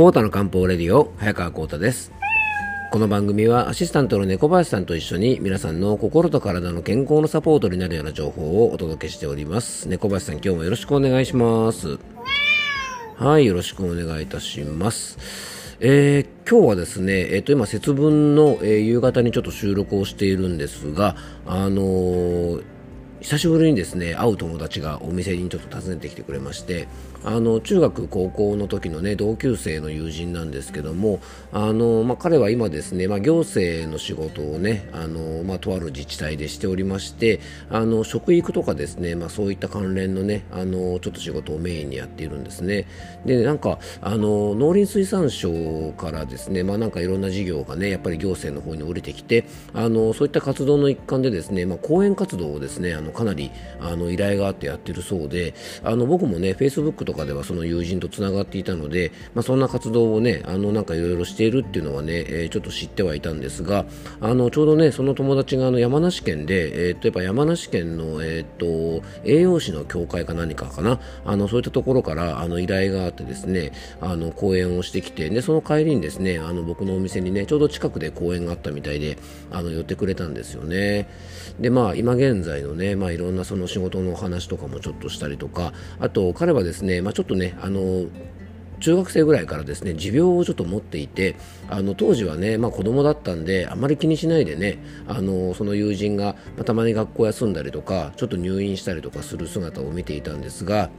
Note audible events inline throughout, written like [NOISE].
コータの漢方レディオ早川コータです。この番組はアシスタントの猫林さんと一緒に皆さんの心と体の健康のサポートになるような情報をお届けしております。猫林さん今日もよろしくお願いします。はいよろしくお願いいたします。えー、今日はですね、えー、と今、節分の、えー、夕方にちょっと収録をしているんですが、あのー久しぶりにですね会う友達がお店にちょっと訪ねてきてくれましてあの中学高校の時のね同級生の友人なんですけどもあの、まあ、彼は今ですね、まあ、行政の仕事をねあの、まあ、とある自治体でしておりましてあの食育とかですね、まあ、そういった関連のねあのちょっと仕事をメインにやっているんですね。でなんかあの農林水産省からですね、まあ、なんかいろんな事業がねやっぱり行政の方に降りてきてあのそういった活動の一環でですね、まあ、講演活動をですねあのかなりあの依頼があってやってるそうであの僕もねフェイスブックとかではその友人とつながっていたので、まあ、そんな活動をねあのなんかいろいろしているっていうのはね、えー、ちょっと知ってはいたんですがあのちょうどねその友達があの山梨県で、えー、っとやっぱ山梨県の、えー、っと栄養士の協会か何かかな？あのそういったところからあの依頼があってですねあの講演をしてきてでその帰りにですねあの僕のお店にねちょうど近くで講演があったみたいであの寄ってくれたんですよね。でまあ今現在のねまあいろんなその仕事の話とかもちょっとしたりとかあと彼はですねまあちょっとねあの中学生ぐらいからですね持病をちょっと持っていてあの当時はね、まあ、子供だったんであまり気にしないでねあのその友人が、まあ、たまに学校休んだりとかちょっと入院したりとかする姿を見ていたんですが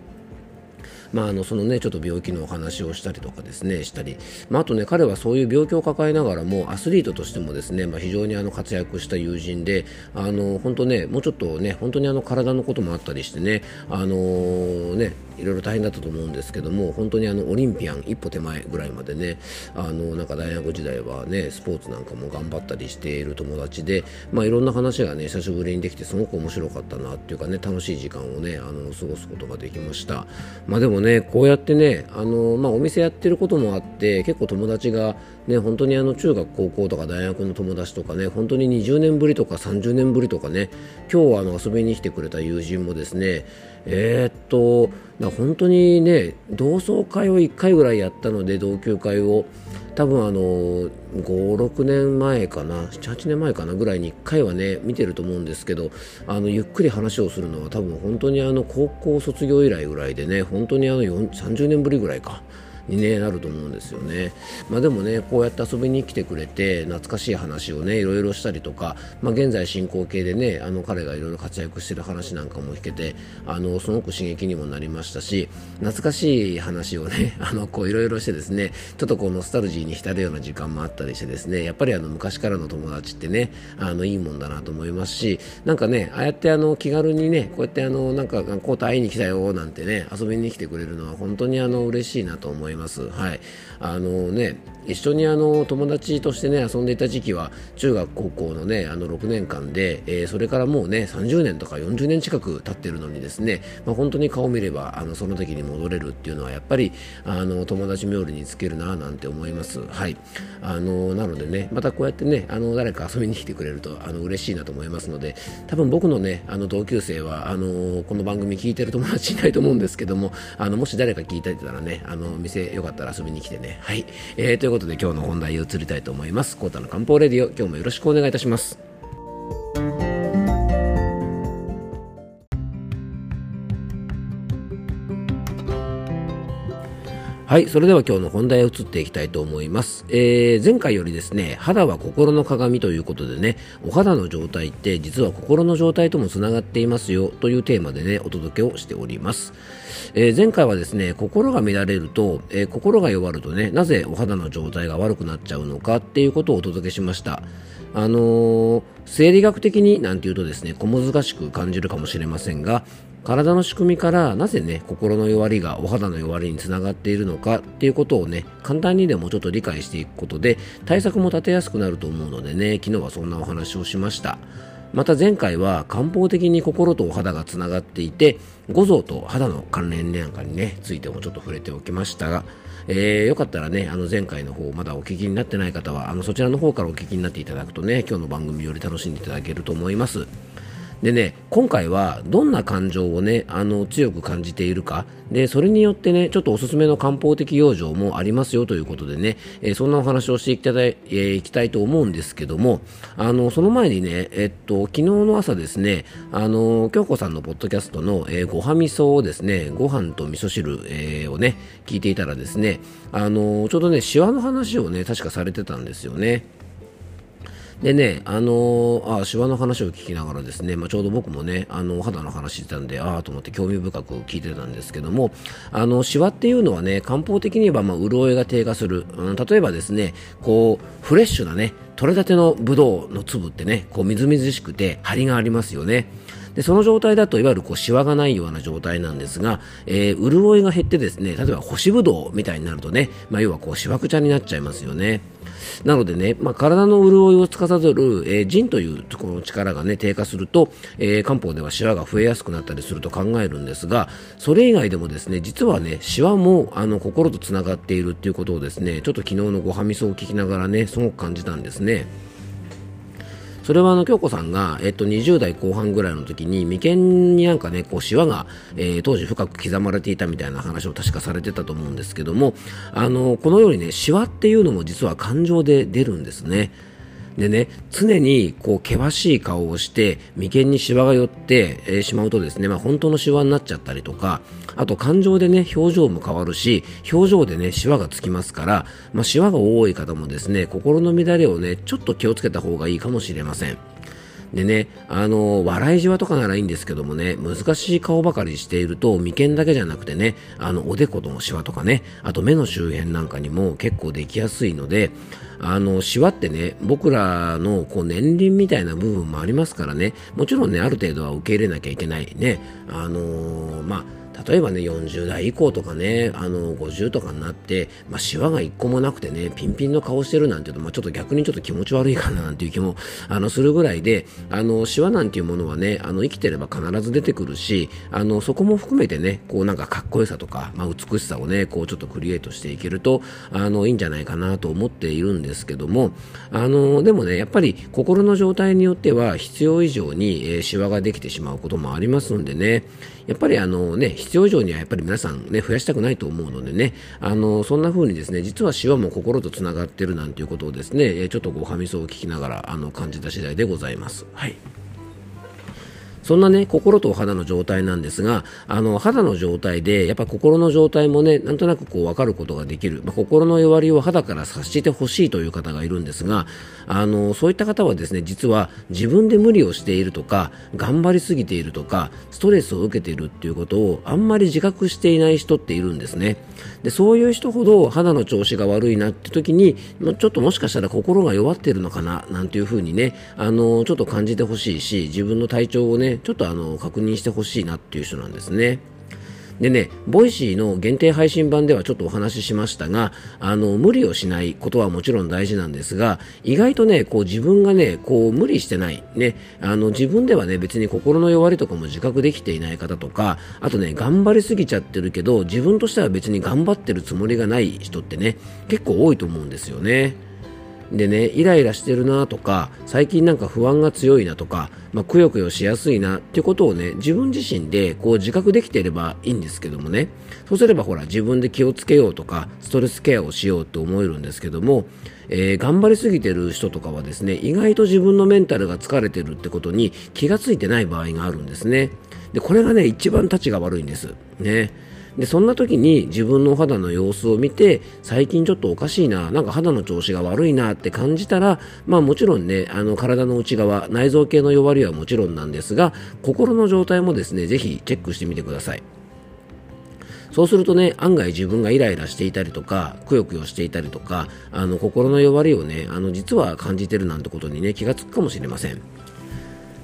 まあ、あのそのねちょっと病気のお話をしたりとかですねしたり、まあ、あとね彼はそういう病気を抱えながらもアスリートとしてもですね、まあ、非常にあの活躍した友人であの本当ねもうちょっとね本当にあの体のこともあったりしてねあのねいろいろ大変だったと思うんですけども本当にあのオリンピアン一歩手前ぐらいまでねあのなんか大学時代はねスポーツなんかも頑張ったりしている友達で、まあ、いろんな話がね久しぶりにできてすごく面白かったなっていうかね楽しい時間をねあの過ごすことができました。まあでもねこうやってねあの、まあ、お店やってることもあって結構友達がね本当にあの中学高校とか大学の友達とかね本当に20年ぶりとか30年ぶりとかね今日はあの遊びに来てくれた友人もですねえー、っと本当にね同窓会を1回ぐらいやったので同級会を多分あの56年前かな78年前かなぐらいに1回はね見てると思うんですけどあのゆっくり話をするのは多分本当にあの高校卒業以来ぐらいでね本当にあの30年ぶりぐらいか。に、ね、なると思うんですよね、まあ、でもねこうやって遊びに来てくれて懐かしい話をねいろいろしたりとか、まあ、現在進行形でねあの彼がいろいろ活躍してる話なんかも聞けてあのすごく刺激にもなりましたし懐かしい話をね [LAUGHS] あのこういろいろしてですねちょっとこうノスタルジーに浸るような時間もあったりしてですねやっぱりあの昔からの友達ってねあのいいもんだなと思いますしなんかねああやってあの気軽にねこうやってあのなんかこうと会いに来たよなんてね遊びに来てくれるのは本当にあの嬉しいなと思います。ます。はい、あのね一緒にあの友達としてね遊んでいた時期は中学高校のねあの6年間で、えー、それからもうね30年とか40年近く経ってるのにですね、まあ、本当に顔見ればあのその時に戻れるっていうのはやっぱりあの友達冥利につけるななんて思います。はい。あのなのでねまたこうやってねあの誰か遊びに来てくれるとあの嬉しいなと思いますので多分僕のねあの同級生はあのこの番組聞いてる友達いないと思うんですけどもあのもし誰か聞いてたらねあの店よかったら遊びに来てねはい、えー、ということで今日の本題へ移りたいと思います。コータの漢方レディオ、今日もよろしくお願いいたします。はい。それでは今日の本題へ移っていきたいと思います。えー、前回よりですね、肌は心の鏡ということでね、お肌の状態って実は心の状態ともつながっていますよというテーマでね、お届けをしております。えー、前回はですね、心が乱れると、えー、心が弱るとね、なぜお肌の状態が悪くなっちゃうのかっていうことをお届けしました。あのー、生理学的になんていうとですね、小難しく感じるかもしれませんが、体の仕組みからなぜね心の弱りがお肌の弱りにつながっているのかっていうことをね簡単にでもちょっと理解していくことで対策も立てやすくなると思うのでね昨日はそんなお話をしましたまた前回は漢方的に心とお肌がつながっていて五臓と肌の関連なんかにねついてもちょっと触れておきましたがえー、よかったらね、あの前回の方、まだお聞きになってない方は、あのそちらの方からお聞きになっていただくとね、今日の番組より楽しんでいただけると思います。でね、今回はどんな感情をね、あの、強く感じているか、で、それによってね、ちょっとおすすめの漢方的養生もありますよということでね、えー、そんなお話をしていきたい、えー、いきたいと思うんですけども、あの、その前にね、えっと、昨日の朝ですね、あの、京子さんのポッドキャストの、えー、ごはみそをですね、ご飯と味噌汁、えー、をね、聞いていたらですね、あの、ちょうどね、シワの話をね、確かされてたんですよね。でね、あのー、あ、シワの話を聞きながらですね、まあ、ちょうど僕もね、あの、お肌の話してたんで、ああと思って興味深く聞いてたんですけども、あの、シワっていうのはね、漢方的に言えば、まあ、潤いが低下する。うん、例えばですね、こう、フレッシュなね、取れたてのブドウの粒ってね、こう、みずみずしくて、張りがありますよね。でその状態だといわゆるこうシワがないような状態なんですが、えー、潤いが減ってですね例えば干しぶどうみたいになるとね、まあ、要はこうしわくちゃになっちゃいますよね。なのでね、まあ、体の潤いを司る、えー、腎というこの力がね、低下すると、えー、漢方ではシワが増えやすくなったりすると考えるんですが、それ以外でもですね、実はね、シワもあの心とつながっているっていうことをですね、ちょっと昨日のごはみそを聞きながらね、すごく感じたんですね。それはあの京子さんが、えっと、20代後半ぐらいの時に眉間になんかねこうシワが、えー、当時深く刻まれていたみたいな話を確かされてたと思うんですけどもあのこのようにねシワっていうのも実は感情で出るんですね。でね、常にこう険しい顔をして眉間にシワが寄って、しまうとですね、まあ、本当のシワになっちゃったりとかあと感情でね表情も変わるし表情でねシワがつきますから、まあ、シワが多い方もですね心の乱れをねちょっと気をつけた方がいいかもしれません。でね、あの、笑いじわとかならいいんですけどもね、難しい顔ばかりしていると、眉間だけじゃなくてね、あの、おでことのシワとかね、あと目の周辺なんかにも結構できやすいので、あの、シワってね、僕らのこう年輪みたいな部分もありますからね、もちろんね、ある程度は受け入れなきゃいけないね、あのー、まあ、例えばね、40代以降とかね、あの、50とかになって、まあ、シワが一個もなくてね、ピンピンの顔してるなんていうと、まあ、ちょっと逆にちょっと気持ち悪いかななんていう気も、あの、するぐらいで、あの、シワなんていうものはね、あの、生きてれば必ず出てくるし、あの、そこも含めてね、こうなんかかっこよさとか、まあ、美しさをね、こうちょっとクリエイトしていけると、あの、いいんじゃないかなと思っているんですけども、あの、でもね、やっぱり心の状態によっては、必要以上に、えー、シワができてしまうこともありますんでね、やっぱりあのね、必要以上にはやっぱり皆さんね、増やしたくないと思うのでね、あの、そんな風にですね、実はシワも心とつながってるなんていうことをですね、ちょっとごはみそを聞きながら、あの、感じた次第でございます。はい。そんなね、心と肌の状態なんですが、あの、肌の状態で、やっぱ心の状態もね、なんとなくこう分かることができる。まあ、心の弱りを肌から察してほしいという方がいるんですが、あの、そういった方はですね、実は自分で無理をしているとか、頑張りすぎているとか、ストレスを受けているっていうことをあんまり自覚していない人っているんですね。で、そういう人ほど肌の調子が悪いなって時に、ちょっともしかしたら心が弱っているのかな、なんていうふうにね、あの、ちょっと感じてほしいし、自分の体調をね、ちょっとあの確認してほしいなっていう人なんですね。でね、ボイシーの限定配信版ではちょっとお話ししましたが、あの、無理をしないことはもちろん大事なんですが、意外とね、こう自分がね、こう無理してない、ね、あの、自分ではね、別に心の弱りとかも自覚できていない方とか、あとね、頑張りすぎちゃってるけど、自分としては別に頑張ってるつもりがない人ってね、結構多いと思うんですよね。でね、イライラしてるなとか、最近なんか不安が強いなとか、まあ、くよくよしやすいなってことをね、自分自身でこう自覚できていればいいんですけどもね、そうすればほら自分で気をつけようとか、ストレスケアをしようと思えるんですけども、えー、頑張りすぎてる人とかはですね、意外と自分のメンタルが疲れてるってことに気がついてない場合があるんですね。で、これがね、一番たちが悪いんです。ね。でそんな時に自分のお肌の様子を見て最近ちょっとおかしいななんか肌の調子が悪いなって感じたらまあもちろんねあの体の内側内臓系の弱りはもちろんなんですが心の状態もですねぜひチェックしてみてくださいそうするとね、案外自分がイライラしていたりとか、くよくよしていたりとか、あの、心の弱りをね、あの、実は感じてるなんてことにね、気がつくかもしれません。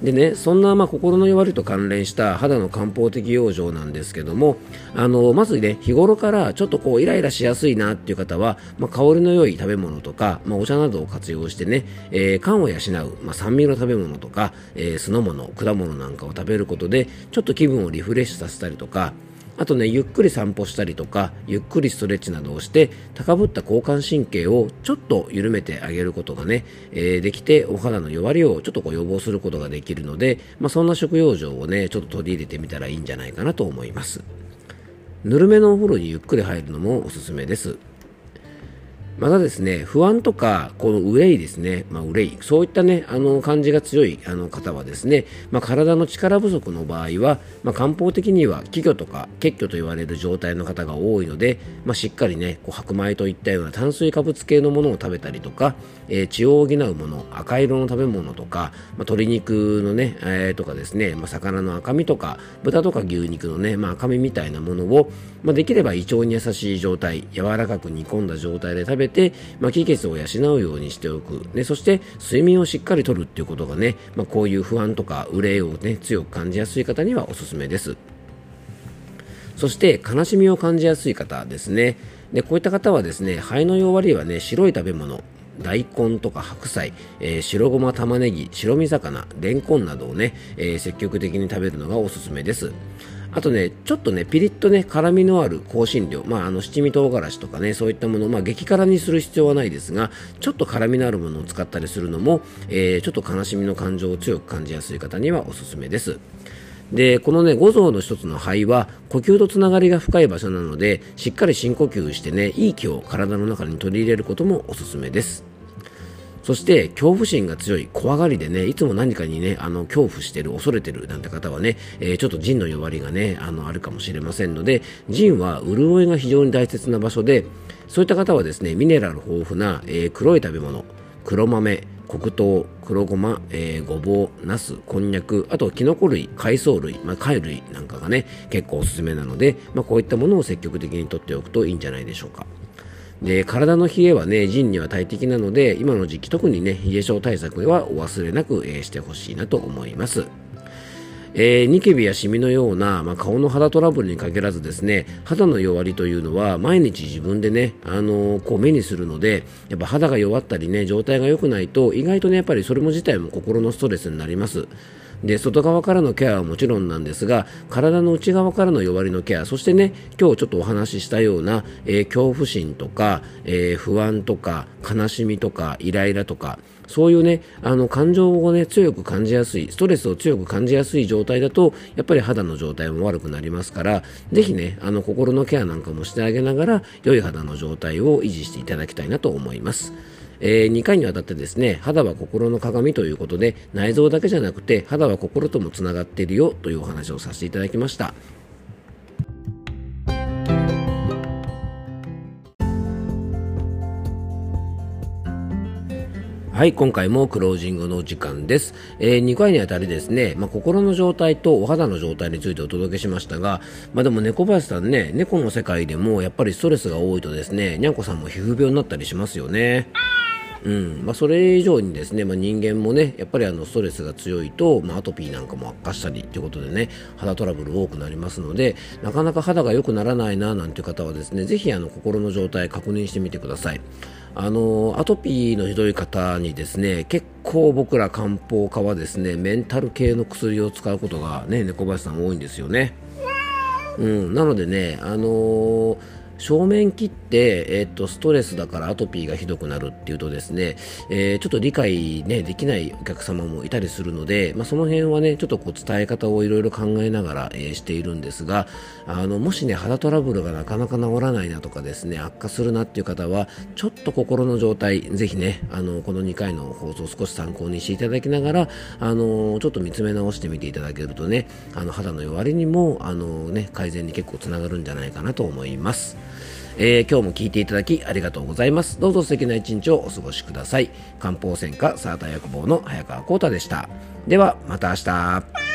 でね、そんなま心の弱りと関連した肌の漢方的養生なんですけども、あのまずね、日頃からちょっとこうイライラしやすいなっていう方は、まあ、香りの良い食べ物とか、まあ、お茶などを活用してね、えー、肝を養う、まあ、酸味の食べ物とか、えー、酢の物、果物なんかを食べることで、ちょっと気分をリフレッシュさせたりとか、あとねゆっくり散歩したりとかゆっくりストレッチなどをして高ぶった交感神経をちょっと緩めてあげることがね、えー、できてお肌の弱りをちょっとこう予防することができるので、まあ、そんな食用状をねちょっと取り入れてみたらいいんじゃないかなと思います。ぬるめのお風呂にゆっくり入るのもおすすめです。またですね、不安とか、この憂いですね、まあ、憂い、そういったね、あの、感じが強いあの方はですね、まあ、体の力不足の場合は、まあ、漢方的には気虚とか血虚と言われる状態の方が多いので、まあ、しっかりね、こう白米といったような炭水化物系のものを食べたりとか、えー、血を補うもの、赤色の食べ物とか、まあ、鶏肉のね、えー、とかですね、まあ、魚の赤身とか、豚とか牛肉のね、まあ、赤身みたいなものを、まあ、できれば胃腸に優しい状態、柔らかく煮込んだ状態で食べて、まあ、気血を養うようにしておく、ね、そして睡眠をしっかりとるっていうことがね、まあ、こういう不安とか憂いを、ね、強く感じやすい方にはおすすめです。そして悲しみを感じやすい方ですね。でこういった方はですね肺の弱りはね白い食べ物大根とか白菜、えー、白ごま玉ねぎ白身魚レンコンなどをね、えー、積極的に食べるのがおすすめです。あとね、ちょっとね、ピリッとね、辛みのある香辛料、まあ、あの七味唐辛子とかね、そういったもの、まあ、激辛にする必要はないですが、ちょっと辛みのあるものを使ったりするのも、えー、ちょっと悲しみの感情を強く感じやすい方にはおすすめです。でこのね五臓の一つの肺は呼吸とつながりが深い場所なのでしっかり深呼吸してねいい気を体の中に取り入れることもおすすめです。そして恐怖心が強い怖がりでねいつも何かにねあの恐怖してる恐れてるなんて方はね、えー、ちょっと腎の弱りがねあのあるかもしれませんので腎は潤いが非常に大切な場所でそういった方はですねミネラル豊富な、えー、黒い食べ物黒豆黒糖、黒ごま、えー、ごぼう、ナス、こんにゃく、あとキノコ類、海藻類、まあ、貝類なんかがね、結構おすすめなので、まあ、こういったものを積極的にとっておくといいんじゃないでしょうか。で体の冷えはね腎には大敵なので今の時期特にね冷え症対策はお忘れなく、えー、してほしいなと思います。えー、ニキビやシミのような、まあ、顔の肌トラブルに限らずですね肌の弱りというのは毎日自分でね、あのー、こう目にするのでやっぱ肌が弱ったりね状態が良くないと意外とねやっぱりそれも自体も心のストレスになります。で外側からのケアはもちろんなんですが体の内側からの弱りのケアそしてね今日ちょっとお話ししたような、えー、恐怖心とか、えー、不安とか悲しみとかイライラとかそういうね、あの感情をね、強く感じやすい、ストレスを強く感じやすい状態だと、やっぱり肌の状態も悪くなりますから、ぜひね、あの心のケアなんかもしてあげながら、良い肌の状態を維持していただきたいなと思います。えー、2回にわたってですね肌は心の鏡ということで内臓だけじゃなくて肌は心ともつながっているよというお話をさせていただきましたはい、今回もクロージングの時間です。えー、2回にあたりですね、まあ、心の状態とお肌の状態についてお届けしましたが、まあ、でも猫林さんね、猫の世界でもやっぱりストレスが多いとですね、にゃんこさんも皮膚病になったりしますよね。うんまあ、それ以上にですね、まあ、人間もねやっぱりあのストレスが強いと、まあ、アトピーなんかも悪化したりということでね肌トラブル多くなりますのでなかなか肌が良くならないななんていう方はですねぜひあの心の状態確認してみてください。あのアトピーのひどい方にですね結構僕ら漢方科はですねメンタル系の薬を使うことがね猫林さん多いんですよね。うん、なのでね、あのー正面切って、えー、とストレスだからアトピーがひどくなるっていうとですね、えー、ちょっと理解、ね、できないお客様もいたりするので、まあ、その辺はねちょっとこう伝え方をいろいろ考えながら、えー、しているんですがあのもしね肌トラブルがなかなか治らないなとかですね悪化するなっていう方はちょっと心の状態ぜひねあのこの2回の放送を少し参考にしていただきながらあのちょっと見つめ直してみていただけるとねあの肌の弱りにもあの、ね、改善に結構つながるんじゃないかなと思います。えー、今日も聞いていただきありがとうございます。どうぞ素敵な一日をお過ごしください。漢方専科サーター薬房の早川浩太でした。では、また明日。